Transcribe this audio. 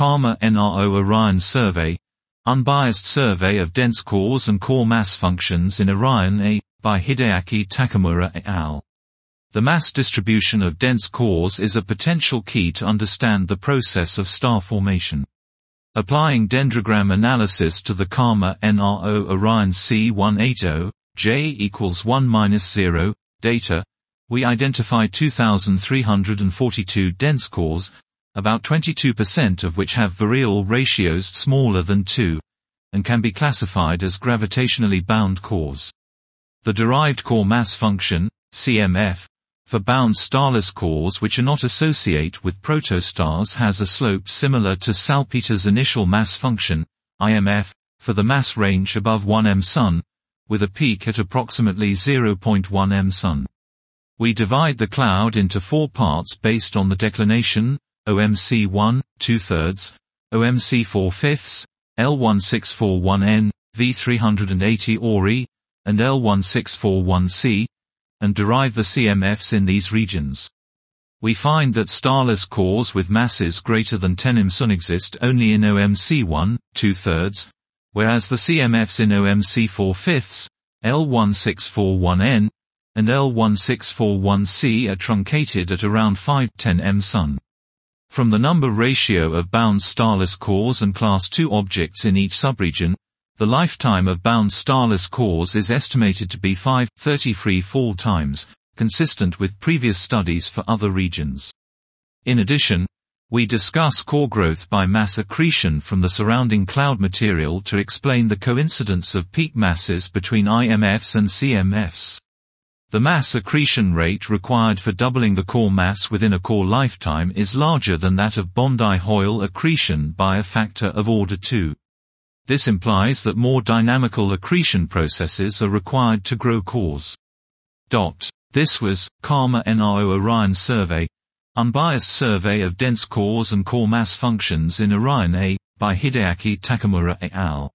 CARMA NRO Orion Survey, Unbiased Survey of Dense Cores and Core Mass Functions in Orion A, by Hideaki Takemura et al. The mass distribution of dense cores is a potential key to understand the process of star formation. Applying dendrogram analysis to the CARMA NRO Orion C18O, J equals 1-0, data, we identify 2,342 dense cores, about 22% of which have virial ratios smaller than 2, and can be classified as gravitationally bound cores. The derived core mass function, CMF, for bound starless cores which are not associate with protostars has a slope similar to Salpeter's initial mass function, IMF, for the mass range above 1 m Sun, with a peak at approximately 0.1 m Sun. We divide the cloud into four parts based on the declination, OMC 1, 2 thirds, OMC 4 fifths, L1641N, V380 Ori, and L1641C, and derive the CMFs in these regions. We find that starless cores with masses greater than 10 imsun exist only in OMC 1, 2 thirds, whereas the CMFs in OMC 4 fifths, L1641N, and L1641C are truncated at around 5-10 m Sun. From the number ratio of bound starless cores and class II objects in each subregion, the lifetime of bound starless cores is estimated to be 5.33 fall times, consistent with previous studies for other regions. In addition, we discuss core growth by mass accretion from the surrounding cloud material to explain the coincidence of peak masses between IMFs and CMFs. The mass accretion rate required for doubling the core mass within a core lifetime is larger than that of Bondi-Hoyle accretion by a factor of order 2. This implies that more dynamical accretion processes are required to grow cores. Dot. This was, CARMA NRO Orion Survey, Unbiased Survey of Dense Cores and Core Mass Functions in Orion A, by Hideaki Takemura et al.